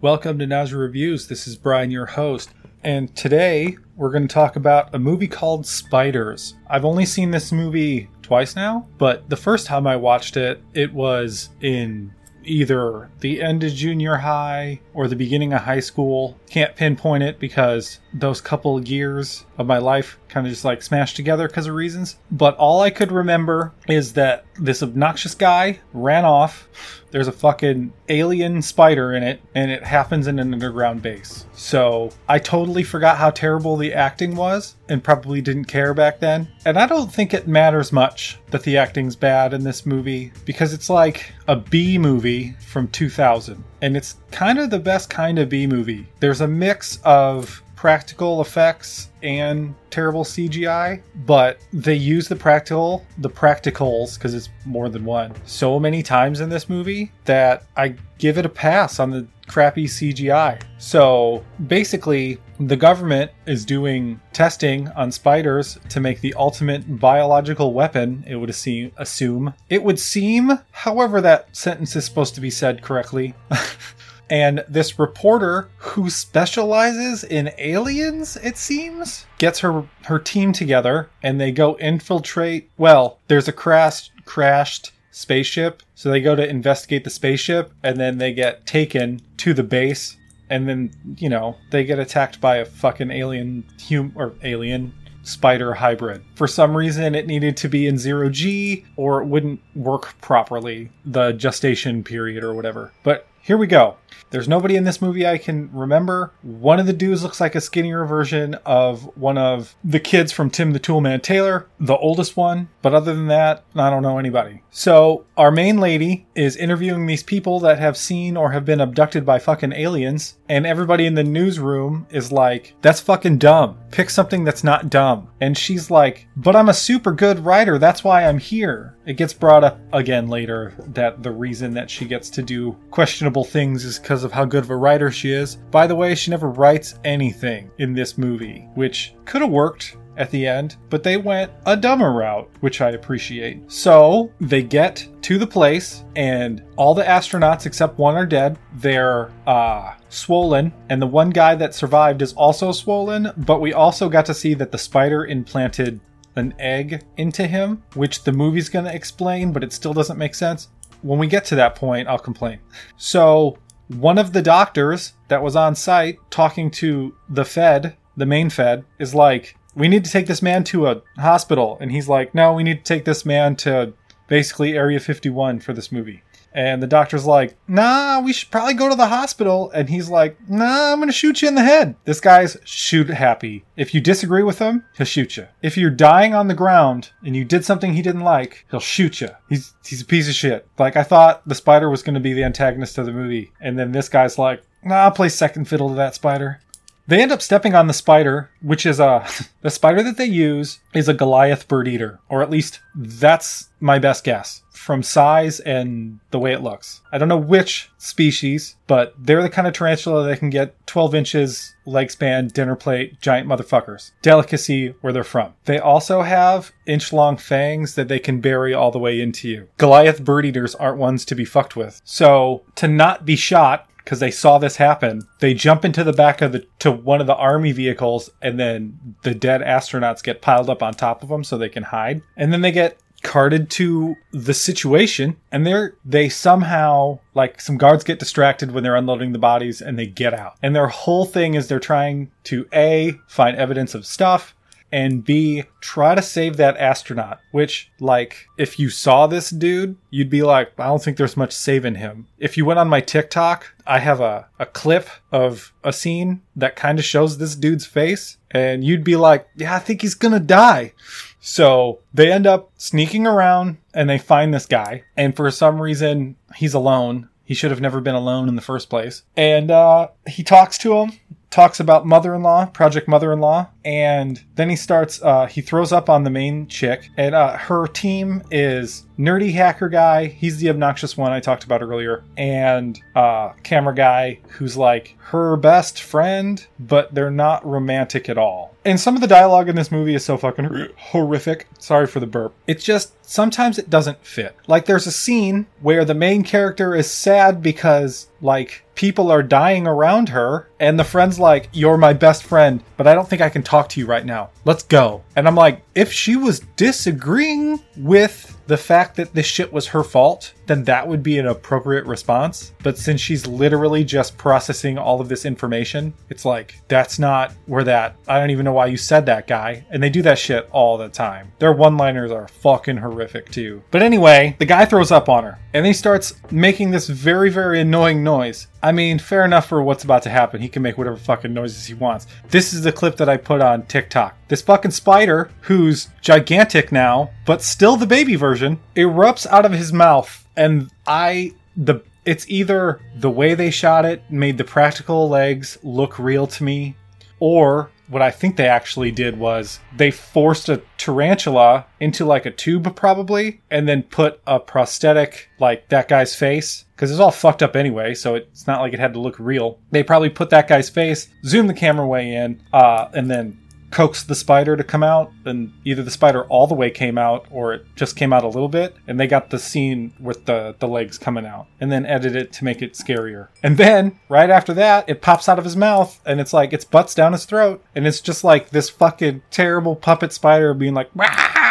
Welcome to Nausea Reviews. This is Brian, your host. And today we're going to talk about a movie called Spiders. I've only seen this movie twice now, but the first time I watched it, it was in either the end of junior high or the beginning of high school. Can't pinpoint it because those couple of years of my life kind of just like smashed together because of reasons. But all I could remember is that this obnoxious guy ran off. There's a fucking alien spider in it, and it happens in an underground base. So I totally forgot how terrible the acting was and probably didn't care back then. And I don't think it matters much that the acting's bad in this movie because it's like a B movie from 2000. And it's kind of the best kind of B movie. There's a mix of practical effects and terrible CGI, but they use the practical, the practicals, because it's more than one, so many times in this movie that I give it a pass on the crappy CGI. So basically, the government is doing testing on spiders to make the ultimate biological weapon, it would assume. It would seem, however, that sentence is supposed to be said correctly. And this reporter who specializes in aliens, it seems, gets her her team together and they go infiltrate. Well, there's a crash crashed spaceship, so they go to investigate the spaceship and then they get taken to the base and then, you know, they get attacked by a fucking alien hum or alien spider hybrid. For some reason, it needed to be in zero G or it wouldn't work properly, the gestation period or whatever. But here we go. There's nobody in this movie I can remember. One of the dudes looks like a skinnier version of one of the kids from Tim the Toolman Taylor, the oldest one. But other than that, I don't know anybody. So our main lady is interviewing these people that have seen or have been abducted by fucking aliens. And everybody in the newsroom is like, that's fucking dumb. Pick something that's not dumb. And she's like, but I'm a super good writer. That's why I'm here. It gets brought up again later that the reason that she gets to do questionable things is because of how good of a writer she is. By the way, she never writes anything in this movie, which could have worked at the end, but they went a dumber route, which I appreciate. So they get to the place, and all the astronauts except one are dead. They're uh, swollen, and the one guy that survived is also swollen, but we also got to see that the spider implanted an egg into him, which the movie's going to explain, but it still doesn't make sense. When we get to that point, I'll complain. So, one of the doctors that was on site talking to the Fed, the main Fed, is like, We need to take this man to a hospital. And he's like, No, we need to take this man to basically Area 51 for this movie. And the doctor's like, nah, we should probably go to the hospital. And he's like, nah, I'm going to shoot you in the head. This guy's shoot happy. If you disagree with him, he'll shoot you. If you're dying on the ground and you did something he didn't like, he'll shoot you. He's, he's a piece of shit. Like, I thought the spider was going to be the antagonist of the movie. And then this guy's like, nah, I'll play second fiddle to that spider. They end up stepping on the spider, which is uh, a the spider that they use is a Goliath bird eater, or at least that's my best guess from size and the way it looks. I don't know which species, but they're the kind of tarantula that can get 12 inches leg span, dinner plate, giant motherfuckers. Delicacy where they're from. They also have inch long fangs that they can bury all the way into you. Goliath bird eaters aren't ones to be fucked with. So to not be shot because they saw this happen. They jump into the back of the to one of the army vehicles, and then the dead astronauts get piled up on top of them so they can hide. And then they get carted to the situation and they're they somehow like some guards get distracted when they're unloading the bodies and they get out and their whole thing is they're trying to a find evidence of stuff and B, try to save that astronaut. Which, like, if you saw this dude, you'd be like, I don't think there's much saving him. If you went on my TikTok, I have a, a clip of a scene that kind of shows this dude's face, and you'd be like, yeah, I think he's gonna die. So they end up sneaking around and they find this guy, and for some reason, he's alone. He should have never been alone in the first place. And uh, he talks to him talks about mother-in-law project mother-in-law and then he starts uh, he throws up on the main chick and uh, her team is nerdy hacker guy he's the obnoxious one i talked about earlier and uh, camera guy who's like her best friend but they're not romantic at all. And some of the dialogue in this movie is so fucking horrific. Sorry for the burp. It's just sometimes it doesn't fit. Like there's a scene where the main character is sad because like people are dying around her. And the friend's like, You're my best friend, but I don't think I can talk to you right now. Let's go. And I'm like, If she was disagreeing with the fact that this shit was her fault, then that would be an appropriate response. But since she's literally just processing all of this information, it's like, that's not where that, I don't even know why you said that, guy. And they do that shit all the time. Their one liners are fucking horrific too. But anyway, the guy throws up on her and he starts making this very, very annoying noise. I mean, fair enough for what's about to happen. He can make whatever fucking noises he wants. This is the clip that I put on TikTok. This fucking spider, who's gigantic now, but still the baby version, erupts out of his mouth. And I, the, it's either the way they shot it made the practical legs look real to me, or what I think they actually did was they forced a tarantula into like a tube, probably, and then put a prosthetic like that guy's face because it's all fucked up anyway, so it's not like it had to look real. They probably put that guy's face, zoom the camera way in, uh, and then coax the spider to come out, and either the spider all the way came out or it just came out a little bit, and they got the scene with the, the legs coming out, and then edit it to make it scarier. And then, right after that, it pops out of his mouth, and it's like, its butts down his throat, and it's just like this fucking terrible puppet spider being like, Wah!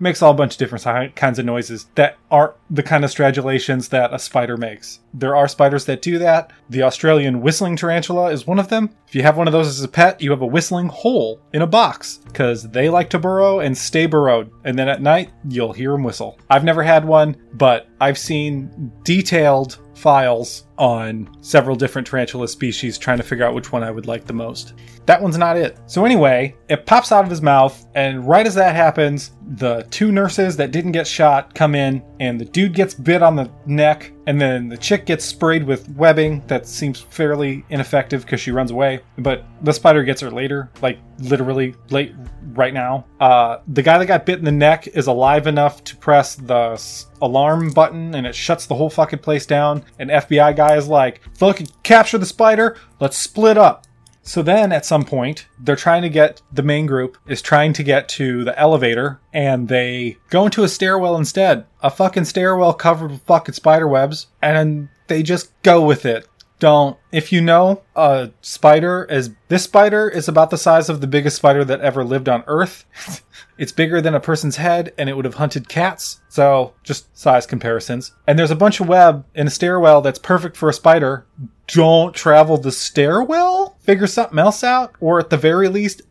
Makes all a bunch of different kinds of noises that aren't the kind of stridulations that a spider makes. There are spiders that do that. The Australian whistling tarantula is one of them. If you have one of those as a pet, you have a whistling hole in a box because they like to burrow and stay burrowed. And then at night, you'll hear them whistle. I've never had one, but I've seen detailed files on several different tarantula species trying to figure out which one I would like the most. That one's not it. So, anyway, it pops out of his mouth, and right as that happens, the two nurses that didn't get shot come in, and the dude gets bit on the neck, and then the chick gets sprayed with webbing that seems fairly ineffective because she runs away. But the spider gets her later, like literally late right now. Uh, the guy that got bit in the neck is alive enough to press the alarm button and it shuts the whole fucking place down. An FBI guy is like, fucking capture the spider, let's split up. So then at some point, they're trying to get the main group is trying to get to the elevator and they go into a stairwell instead. A fucking stairwell covered with fucking spider webs and they just go with it. Don't. If you know a spider is this spider is about the size of the biggest spider that ever lived on Earth. it's bigger than a person's head and it would have hunted cats. So just size comparisons. And there's a bunch of web in a stairwell that's perfect for a spider. Don't travel the stairwell? Figure something else out? Or at the very least,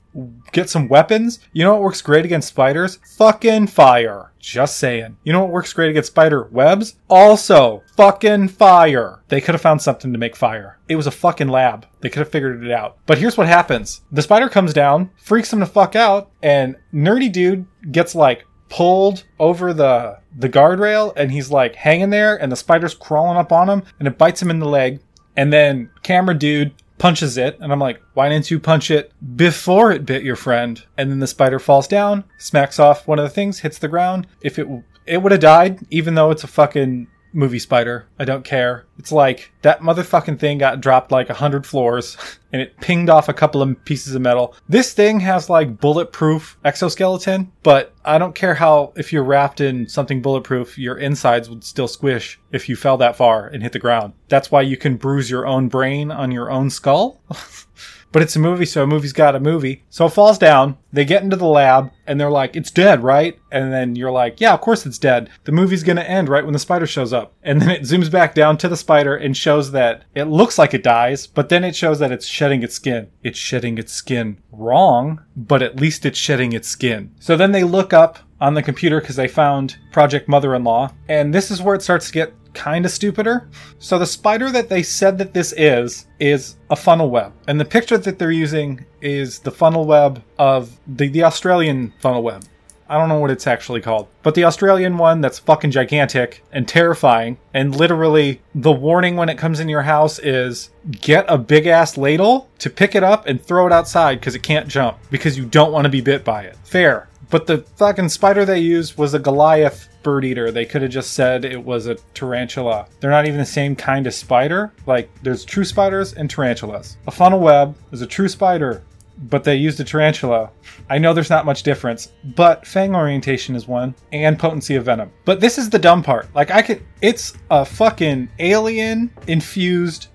get some weapons. You know what works great against spiders? Fucking fire. Just saying. You know what works great against spider webs? Also, fucking fire. They could have found something to make fire. It was a fucking lab. They could have figured it out. But here's what happens. The spider comes down, freaks him the fuck out, and nerdy dude gets like pulled over the the guardrail and he's like hanging there and the spider's crawling up on him and it bites him in the leg and then camera dude punches it, and I'm like, why didn't you punch it before it bit your friend? And then the spider falls down, smacks off one of the things, hits the ground. If it it would have died, even though it's a fucking movie spider. I don't care. It's like that motherfucking thing got dropped like a hundred floors and it pinged off a couple of pieces of metal. This thing has like bulletproof exoskeleton, but I don't care how, if you're wrapped in something bulletproof, your insides would still squish if you fell that far and hit the ground. That's why you can bruise your own brain on your own skull. But it's a movie, so a movie's got a movie. So it falls down. They get into the lab and they're like, it's dead, right? And then you're like, yeah, of course it's dead. The movie's gonna end right when the spider shows up. And then it zooms back down to the spider and shows that it looks like it dies, but then it shows that it's shedding its skin. It's shedding its skin wrong, but at least it's shedding its skin. So then they look up on the computer because they found Project Mother in Law. And this is where it starts to get kind of stupider. So the spider that they said that this is is a funnel web, and the picture that they're using is the funnel web of the the Australian funnel web. I don't know what it's actually called, but the Australian one that's fucking gigantic and terrifying. And literally, the warning when it comes in your house is get a big ass ladle to pick it up and throw it outside because it can't jump because you don't want to be bit by it. Fair. But the fucking spider they used was a Goliath bird eater. They could have just said it was a tarantula. They're not even the same kind of spider. Like, there's true spiders and tarantulas. A funnel web is a true spider, but they used a tarantula. I know there's not much difference, but fang orientation is one, and potency of venom. But this is the dumb part. Like, I could. It's a fucking alien infused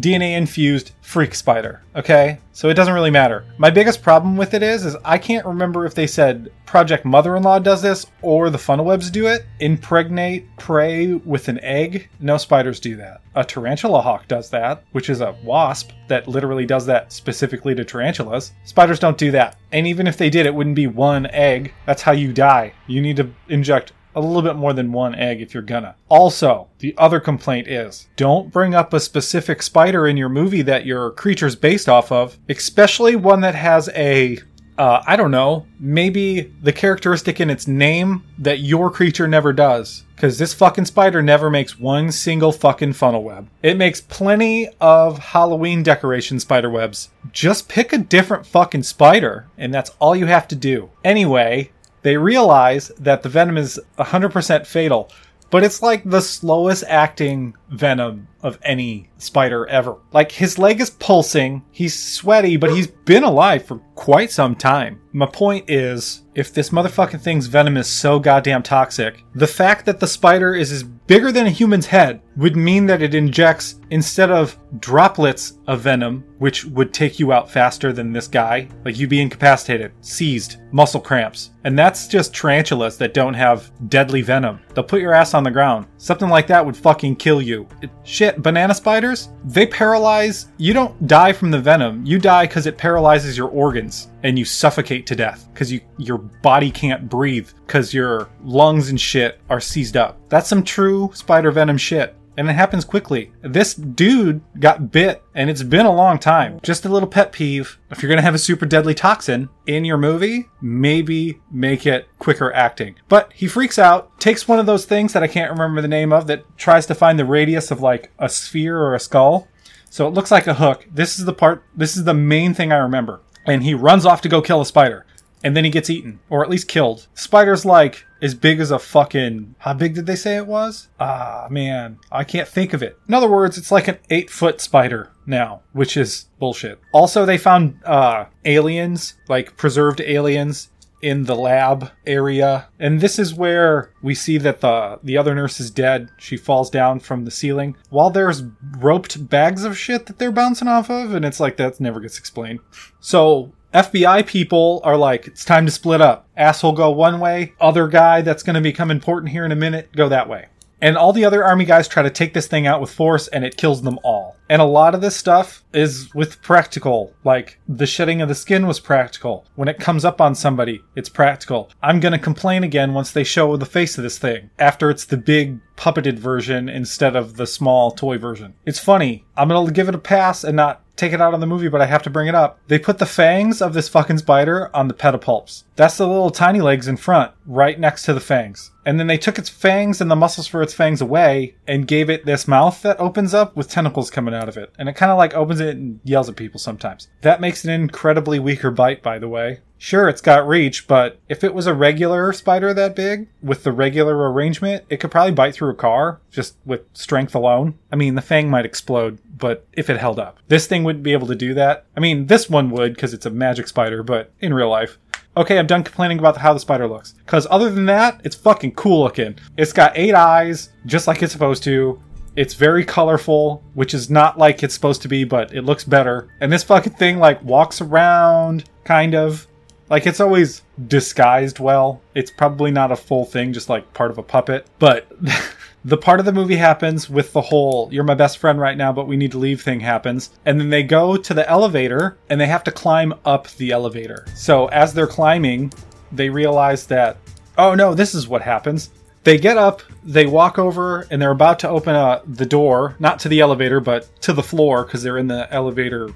DNA infused freak spider. Okay? So it doesn't really matter. My biggest problem with it is is I can't remember if they said Project Mother-in-Law does this or the funnel webs do it. Impregnate prey with an egg. No spiders do that. A tarantula hawk does that, which is a wasp that literally does that specifically to tarantulas. Spiders don't do that. And even if they did, it wouldn't be one egg. That's how you die. You need to inject a little bit more than one egg if you're gonna. Also, the other complaint is don't bring up a specific spider in your movie that your creature's based off of, especially one that has a uh, I don't know, maybe the characteristic in its name that your creature never does. Because this fucking spider never makes one single fucking funnel web. It makes plenty of Halloween decoration spider webs. Just pick a different fucking spider, and that's all you have to do. Anyway, they realize that the venom is 100% fatal, but it's like the slowest acting venom of any spider ever. Like his leg is pulsing, he's sweaty, but he's been alive for quite some time. My point is, if this motherfucking thing's venom is so goddamn toxic, the fact that the spider is as bigger than a human's head would mean that it injects instead of droplets of venom, which would take you out faster than this guy, like you'd be incapacitated, seized, muscle cramps. And that's just tarantulas that don't have deadly venom. They'll put your ass on the ground. Something like that would fucking kill you. It, shit, banana spiders, they paralyze. You don't die from the venom. You die because it paralyzes your organs and you suffocate to death because you your body can't breathe because your lungs and shit are seized up. That's some true spider venom shit and it happens quickly. This dude got bit, and it's been a long time. Just a little pet peeve. If you're gonna have a super deadly toxin in your movie, maybe make it quicker acting. But he freaks out, takes one of those things that I can't remember the name of that tries to find the radius of like a sphere or a skull. So it looks like a hook. This is the part, this is the main thing I remember. And he runs off to go kill a spider and then he gets eaten, or at least killed. Spider's like as big as a fucking. How big did they say it was? Ah, man, I can't think of it. In other words, it's like an eight foot spider now, which is bullshit. Also, they found uh, aliens, like preserved aliens. In the lab area, and this is where we see that the the other nurse is dead. She falls down from the ceiling while there's roped bags of shit that they're bouncing off of, and it's like that never gets explained. So FBI people are like, it's time to split up. Asshole go one way, other guy that's going to become important here in a minute go that way. And all the other army guys try to take this thing out with force and it kills them all. And a lot of this stuff is with practical. Like the shedding of the skin was practical. When it comes up on somebody, it's practical. I'm gonna complain again once they show the face of this thing. After it's the big puppeted version instead of the small toy version. It's funny. I'm gonna give it a pass and not take it out on the movie, but I have to bring it up. They put the fangs of this fucking spider on the pedipalps. That's the little tiny legs in front, right next to the fangs. And then they took its fangs and the muscles for its fangs away and gave it this mouth that opens up with tentacles coming out of it. And it kind of like opens it and yells at people sometimes. That makes an incredibly weaker bite, by the way. Sure, it's got reach, but if it was a regular spider that big, with the regular arrangement, it could probably bite through a car just with strength alone. I mean, the fang might explode, but if it held up. This thing wouldn't be able to do that. I mean, this one would because it's a magic spider, but in real life. Okay, I'm done complaining about how the spider looks. Because other than that, it's fucking cool looking. It's got eight eyes, just like it's supposed to. It's very colorful, which is not like it's supposed to be, but it looks better. And this fucking thing, like, walks around, kind of. Like it's always disguised well. It's probably not a full thing, just like part of a puppet. But the part of the movie happens with the whole "you're my best friend right now, but we need to leave" thing happens, and then they go to the elevator and they have to climb up the elevator. So as they're climbing, they realize that oh no, this is what happens. They get up, they walk over, and they're about to open uh, the door, not to the elevator, but to the floor because they're in the elevator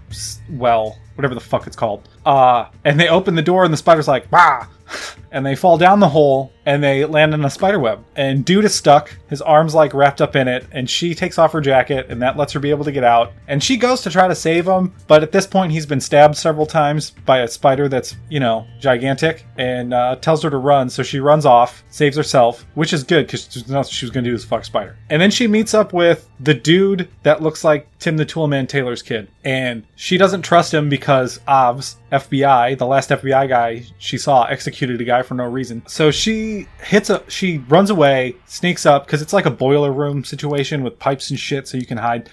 well, whatever the fuck it's called. Uh, and they open the door, and the spider's like, bah! and they fall down the hole and they land in a spider web. And dude is stuck, his arms like wrapped up in it, and she takes off her jacket and that lets her be able to get out. And she goes to try to save him, but at this point he's been stabbed several times by a spider that's, you know, gigantic and uh, tells her to run. So she runs off, saves herself, which is good because nothing she was going to do is fuck spider. And then she meets up with the dude that looks like Tim the Toolman Taylor's kid. And she doesn't trust him because OBS, FBI, the last FBI guy she saw executed a guy for no reason. So she hits a she runs away, sneaks up because it's like a boiler room situation with pipes and shit so you can hide.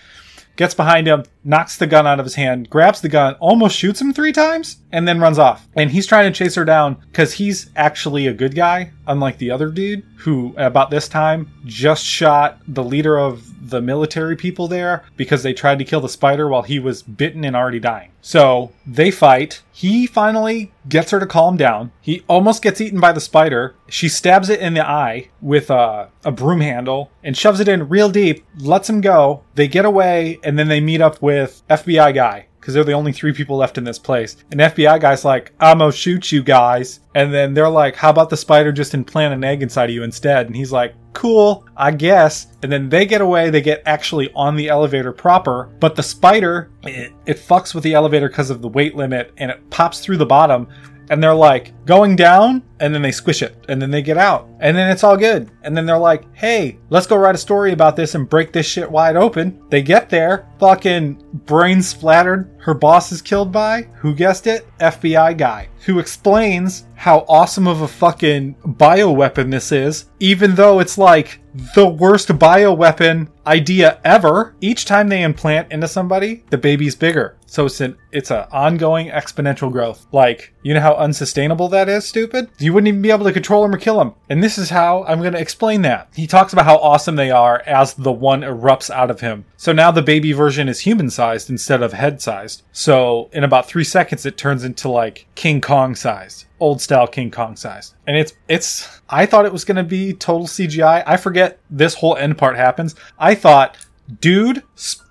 gets behind him, knocks the gun out of his hand, grabs the gun, almost shoots him three times, and then runs off. And he's trying to chase her down because he's actually a good guy, unlike the other dude who, about this time, just shot the leader of the military people there because they tried to kill the spider while he was bitten and already dying. So they fight. He finally gets her to calm down. He almost gets eaten by the spider. She stabs it in the eye with a, a broom handle and shoves it in real deep, lets him go. They get away, and then they meet up with FBI guy because they're the only three people left in this place. And FBI guy's like, I'm gonna shoot you guys. And then they're like, How about the spider just implant an egg inside of you instead? And he's like, Cool, I guess. And then they get away, they get actually on the elevator proper, but the spider, it, it fucks with the elevator because of the weight limit and it pops through the bottom and they're like going down and then they squish it and then they get out and then it's all good. And then they're like hey let's go write a story about this and break this shit wide open. They get there fucking brain splattered her boss is killed by who guessed it? Fbi guy who explains how awesome of a fucking bioweapon this is even though it's like the worst bioweapon idea ever. Each time they implant into somebody the baby's bigger. So it's an it's an ongoing exponential growth. Like, you know how unsustainable that is, stupid? You wouldn't even be able to control him or kill him. And this is how I'm going to explain that. He talks about how awesome they are as the one erupts out of him. So now the baby version is human sized instead of head sized. So in about three seconds, it turns into like King Kong sized old style King Kong sized. And it's it's I thought it was going to be total CGI. I forget this whole end part happens. I thought dude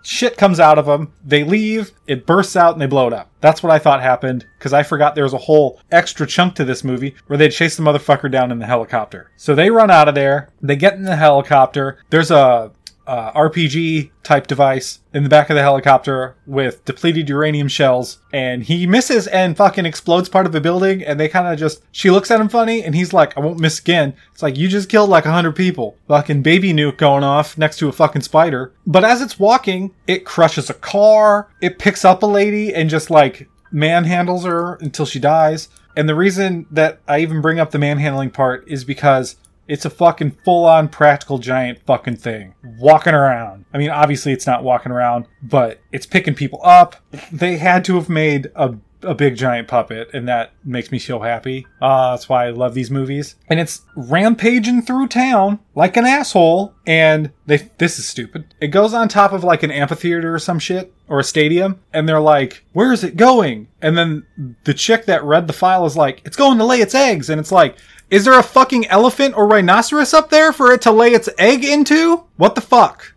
shit comes out of them they leave it bursts out and they blow it up. That's what i thought happened because i forgot there was a whole extra chunk to this movie where they chase the motherfucker down in the helicopter. So they run out of there they get in the helicopter there's a uh, RPG type device in the back of the helicopter with depleted uranium shells, and he misses and fucking explodes part of the building. And they kind of just, she looks at him funny, and he's like, I won't miss again. It's like, you just killed like a hundred people. Fucking baby nuke going off next to a fucking spider. But as it's walking, it crushes a car, it picks up a lady and just like manhandles her until she dies. And the reason that I even bring up the manhandling part is because it's a fucking full on practical giant fucking thing. Walking around. I mean, obviously it's not walking around, but it's picking people up. They had to have made a a big giant puppet, and that makes me so happy. Uh, that's why I love these movies. And it's rampaging through town like an asshole, and they this is stupid. It goes on top of like an amphitheater or some shit or a stadium, and they're like, "Where is it going?" And then the chick that read the file is like, "It's going to lay its eggs," and it's like. Is there a fucking elephant or rhinoceros up there for it to lay its egg into? What the fuck?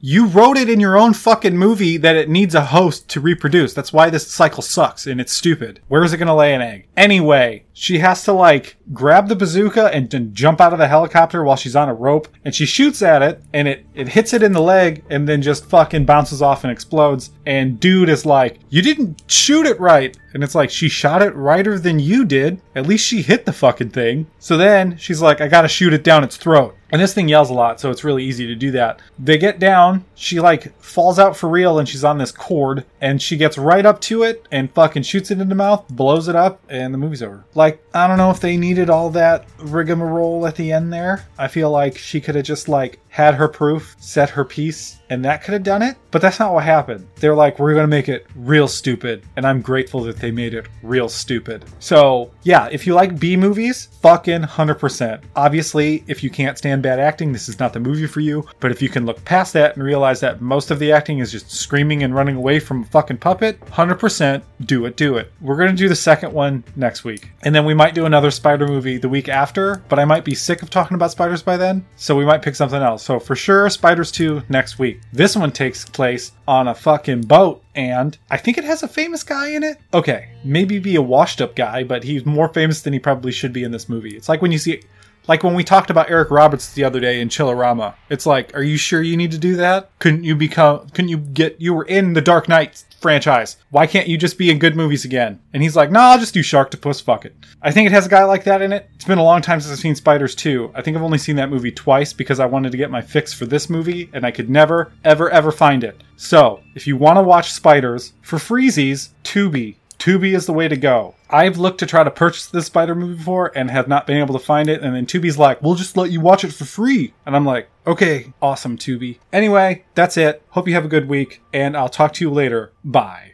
You wrote it in your own fucking movie that it needs a host to reproduce. That's why this cycle sucks and it's stupid. Where is it gonna lay an egg? Anyway, she has to like grab the bazooka and then jump out of the helicopter while she's on a rope and she shoots at it and it, it hits it in the leg and then just fucking bounces off and explodes. And dude is like, you didn't shoot it right. And it's like, she shot it righter than you did. At least she hit the fucking thing. So then she's like, I gotta shoot it down its throat. And this thing yells a lot, so it's really easy to do that. They get down, she like falls out for real and she's on this cord and she gets right up to it and fucking shoots it in the mouth, blows it up, and the movie's over. Like, I don't know if they needed all that rigmarole at the end there. I feel like she could have just like had her proof, set her piece, and that could have done it. But that's not what happened. They're like, we're going to make it real stupid. And I'm grateful that they made it real stupid. So, yeah, if you like B movies, fucking 100%. Obviously, if you can't stand bad acting, this is not the movie for you. But if you can look past that and realize that most of the acting is just screaming and running away from a fucking puppet, 100% do it, do it. We're going to do the second one next week. And then we might do another spider movie the week after, but I might be sick of talking about spiders by then. So we might pick something else. So for sure, Spiders 2 next week. This one takes place on a fucking boat, and I think it has a famous guy in it. Okay, maybe be a washed up guy, but he's more famous than he probably should be in this movie. It's like when you see. Like when we talked about Eric Roberts the other day in Chillerama, it's like, are you sure you need to do that? Couldn't you become? Couldn't you get? You were in the Dark Knight franchise. Why can't you just be in good movies again? And he's like, nah, I'll just do Sharktopus, fuck it. I think it has a guy like that in it. It's been a long time since I've seen Spiders 2. I think I've only seen that movie twice because I wanted to get my fix for this movie and I could never, ever, ever find it. So, if you want to watch Spiders for freezies, Tubi. Tubi is the way to go. I've looked to try to purchase this spider movie before and have not been able to find it. And then Tubi's like, we'll just let you watch it for free. And I'm like, okay, awesome, Tubi. Anyway, that's it. Hope you have a good week, and I'll talk to you later. Bye.